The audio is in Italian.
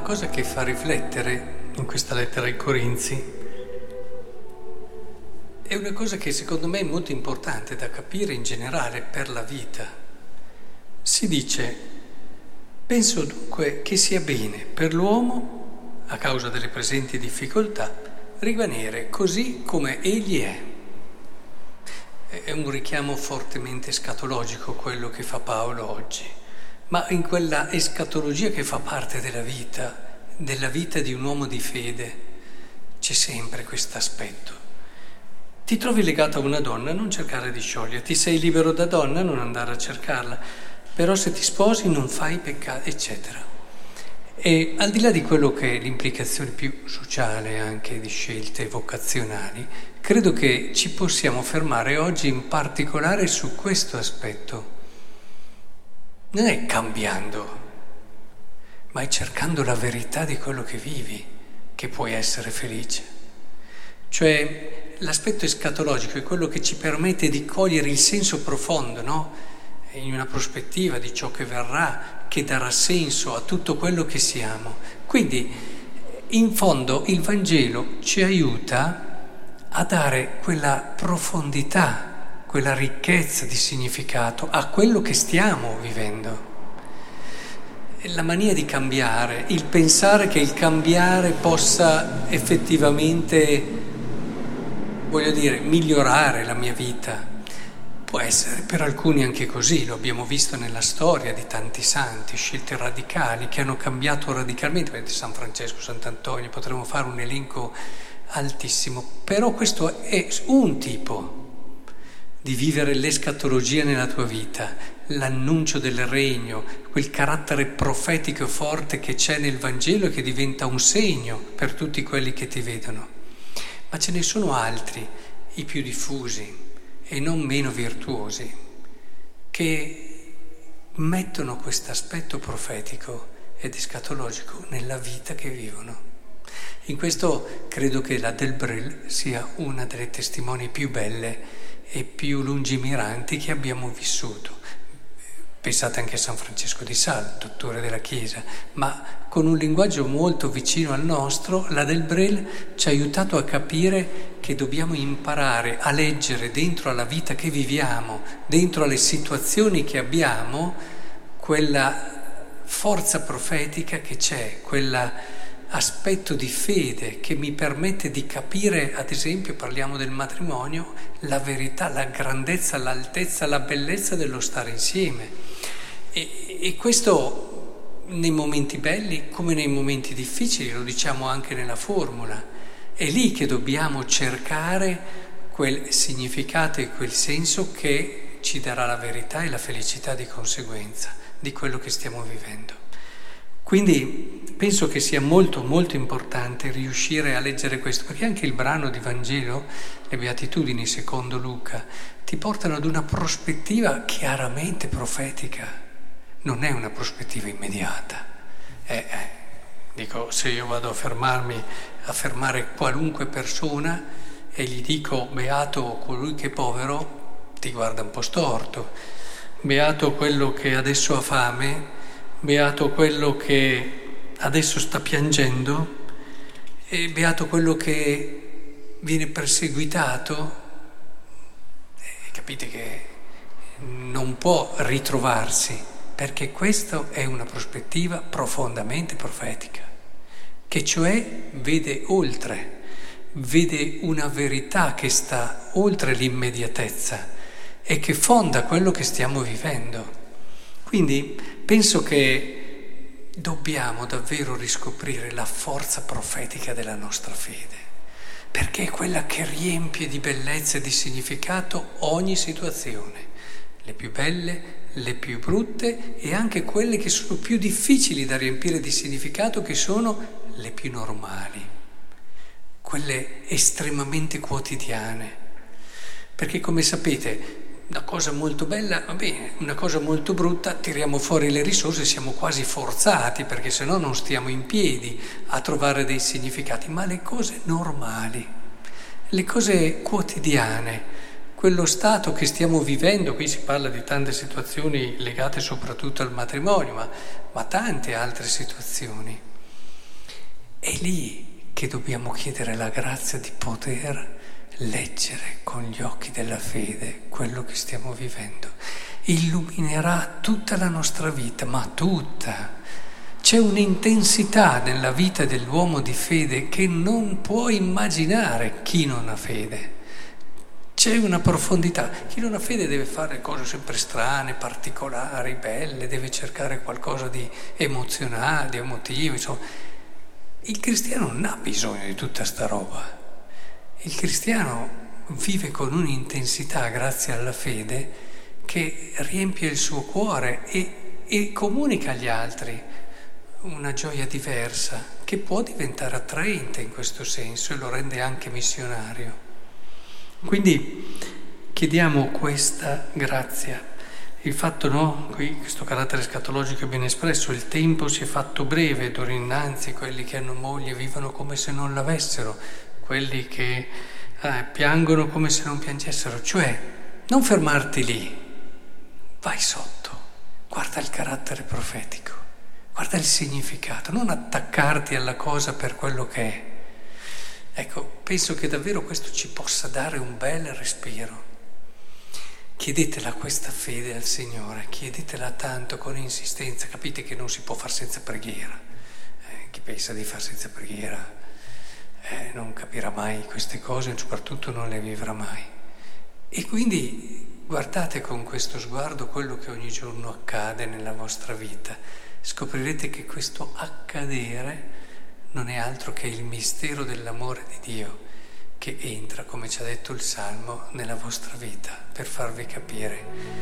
cosa che fa riflettere in questa lettera ai Corinzi è una cosa che secondo me è molto importante da capire in generale per la vita. Si dice, penso dunque che sia bene per l'uomo, a causa delle presenti difficoltà, rimanere così come egli è. È un richiamo fortemente scatologico quello che fa Paolo oggi ma in quella escatologia che fa parte della vita, della vita di un uomo di fede, c'è sempre questo aspetto. Ti trovi legato a una donna, non cercare di scioglierti, sei libero da donna, non andare a cercarla, però se ti sposi non fai peccati, eccetera. E al di là di quello che è l'implicazione più sociale anche di scelte vocazionali, credo che ci possiamo fermare oggi in particolare su questo aspetto non è cambiando, ma è cercando la verità di quello che vivi che puoi essere felice. Cioè l'aspetto escatologico è quello che ci permette di cogliere il senso profondo, no? In una prospettiva di ciò che verrà, che darà senso a tutto quello che siamo. Quindi, in fondo, il Vangelo ci aiuta a dare quella profondità quella ricchezza di significato a quello che stiamo vivendo. La mania di cambiare, il pensare che il cambiare possa effettivamente, voglio dire, migliorare la mia vita. Può essere per alcuni anche così, lo abbiamo visto nella storia di tanti santi, scelte radicali che hanno cambiato radicalmente, San Francesco, Sant'Antonio, potremmo fare un elenco altissimo, però questo è un tipo di vivere l'escatologia nella tua vita, l'annuncio del regno, quel carattere profetico forte che c'è nel Vangelo e che diventa un segno per tutti quelli che ti vedono. Ma ce ne sono altri, i più diffusi e non meno virtuosi, che mettono questo aspetto profetico ed escatologico nella vita che vivono. In questo credo che la del Brill sia una delle testimoni più belle e più lungimiranti che abbiamo vissuto. Pensate anche a San Francesco di Sal, dottore della Chiesa, ma con un linguaggio molto vicino al nostro, la del Brel ci ha aiutato a capire che dobbiamo imparare a leggere dentro alla vita che viviamo, dentro alle situazioni che abbiamo, quella forza profetica che c'è, quella aspetto di fede che mi permette di capire, ad esempio, parliamo del matrimonio, la verità, la grandezza, l'altezza, la bellezza dello stare insieme. E, e questo nei momenti belli come nei momenti difficili, lo diciamo anche nella formula. È lì che dobbiamo cercare quel significato e quel senso che ci darà la verità e la felicità di conseguenza di quello che stiamo vivendo. Quindi penso che sia molto molto importante riuscire a leggere questo, perché anche il brano di Vangelo, le Beatitudini secondo Luca, ti portano ad una prospettiva chiaramente profetica, non è una prospettiva immediata. Eh, eh, dico, se io vado a fermarmi, a fermare qualunque persona e gli dico beato colui che è povero, ti guarda un po' storto, beato quello che adesso ha fame, beato quello che adesso sta piangendo e beato quello che viene perseguitato. E capite che non può ritrovarsi, perché questa è una prospettiva profondamente profetica, che cioè vede oltre, vede una verità che sta oltre l'immediatezza e che fonda quello che stiamo vivendo. Quindi penso che dobbiamo davvero riscoprire la forza profetica della nostra fede, perché è quella che riempie di bellezza e di significato ogni situazione, le più belle, le più brutte e anche quelle che sono più difficili da riempire di significato, che sono le più normali, quelle estremamente quotidiane. Perché come sapete una cosa molto bella, va bene, una cosa molto brutta, tiriamo fuori le risorse, siamo quasi forzati perché se no non stiamo in piedi a trovare dei significati, ma le cose normali, le cose quotidiane, quello stato che stiamo vivendo, qui si parla di tante situazioni legate soprattutto al matrimonio, ma, ma tante altre situazioni. È lì che dobbiamo chiedere la grazia di poter leggere con gli occhi della fede quello che stiamo vivendo. Illuminerà tutta la nostra vita, ma tutta. C'è un'intensità nella vita dell'uomo di fede che non può immaginare chi non ha fede. C'è una profondità. Chi non ha fede deve fare cose sempre strane, particolari, belle, deve cercare qualcosa di emozionale, di emotivo. Insomma. Il cristiano non ha bisogno di tutta sta roba. Il cristiano vive con un'intensità grazie alla fede che riempie il suo cuore e, e comunica agli altri una gioia diversa che può diventare attraente in questo senso e lo rende anche missionario. Quindi chiediamo questa grazia. Il fatto, no, qui questo carattere scatologico è ben espresso, il tempo si è fatto breve, d'ora innanzi quelli che hanno moglie vivono come se non l'avessero, quelli che eh, piangono come se non piangessero, cioè non fermarti lì, vai sotto, guarda il carattere profetico, guarda il significato, non attaccarti alla cosa per quello che è. Ecco, penso che davvero questo ci possa dare un bel respiro. Chiedetela questa fede al Signore, chiedetela tanto con insistenza, capite che non si può far senza preghiera. Eh, chi pensa di far senza preghiera eh, non capirà mai queste cose soprattutto non le vivrà mai. E quindi guardate con questo sguardo quello che ogni giorno accade nella vostra vita. Scoprirete che questo accadere non è altro che il mistero dell'amore di Dio che entra, come ci ha detto il Salmo, nella vostra vita per farvi capire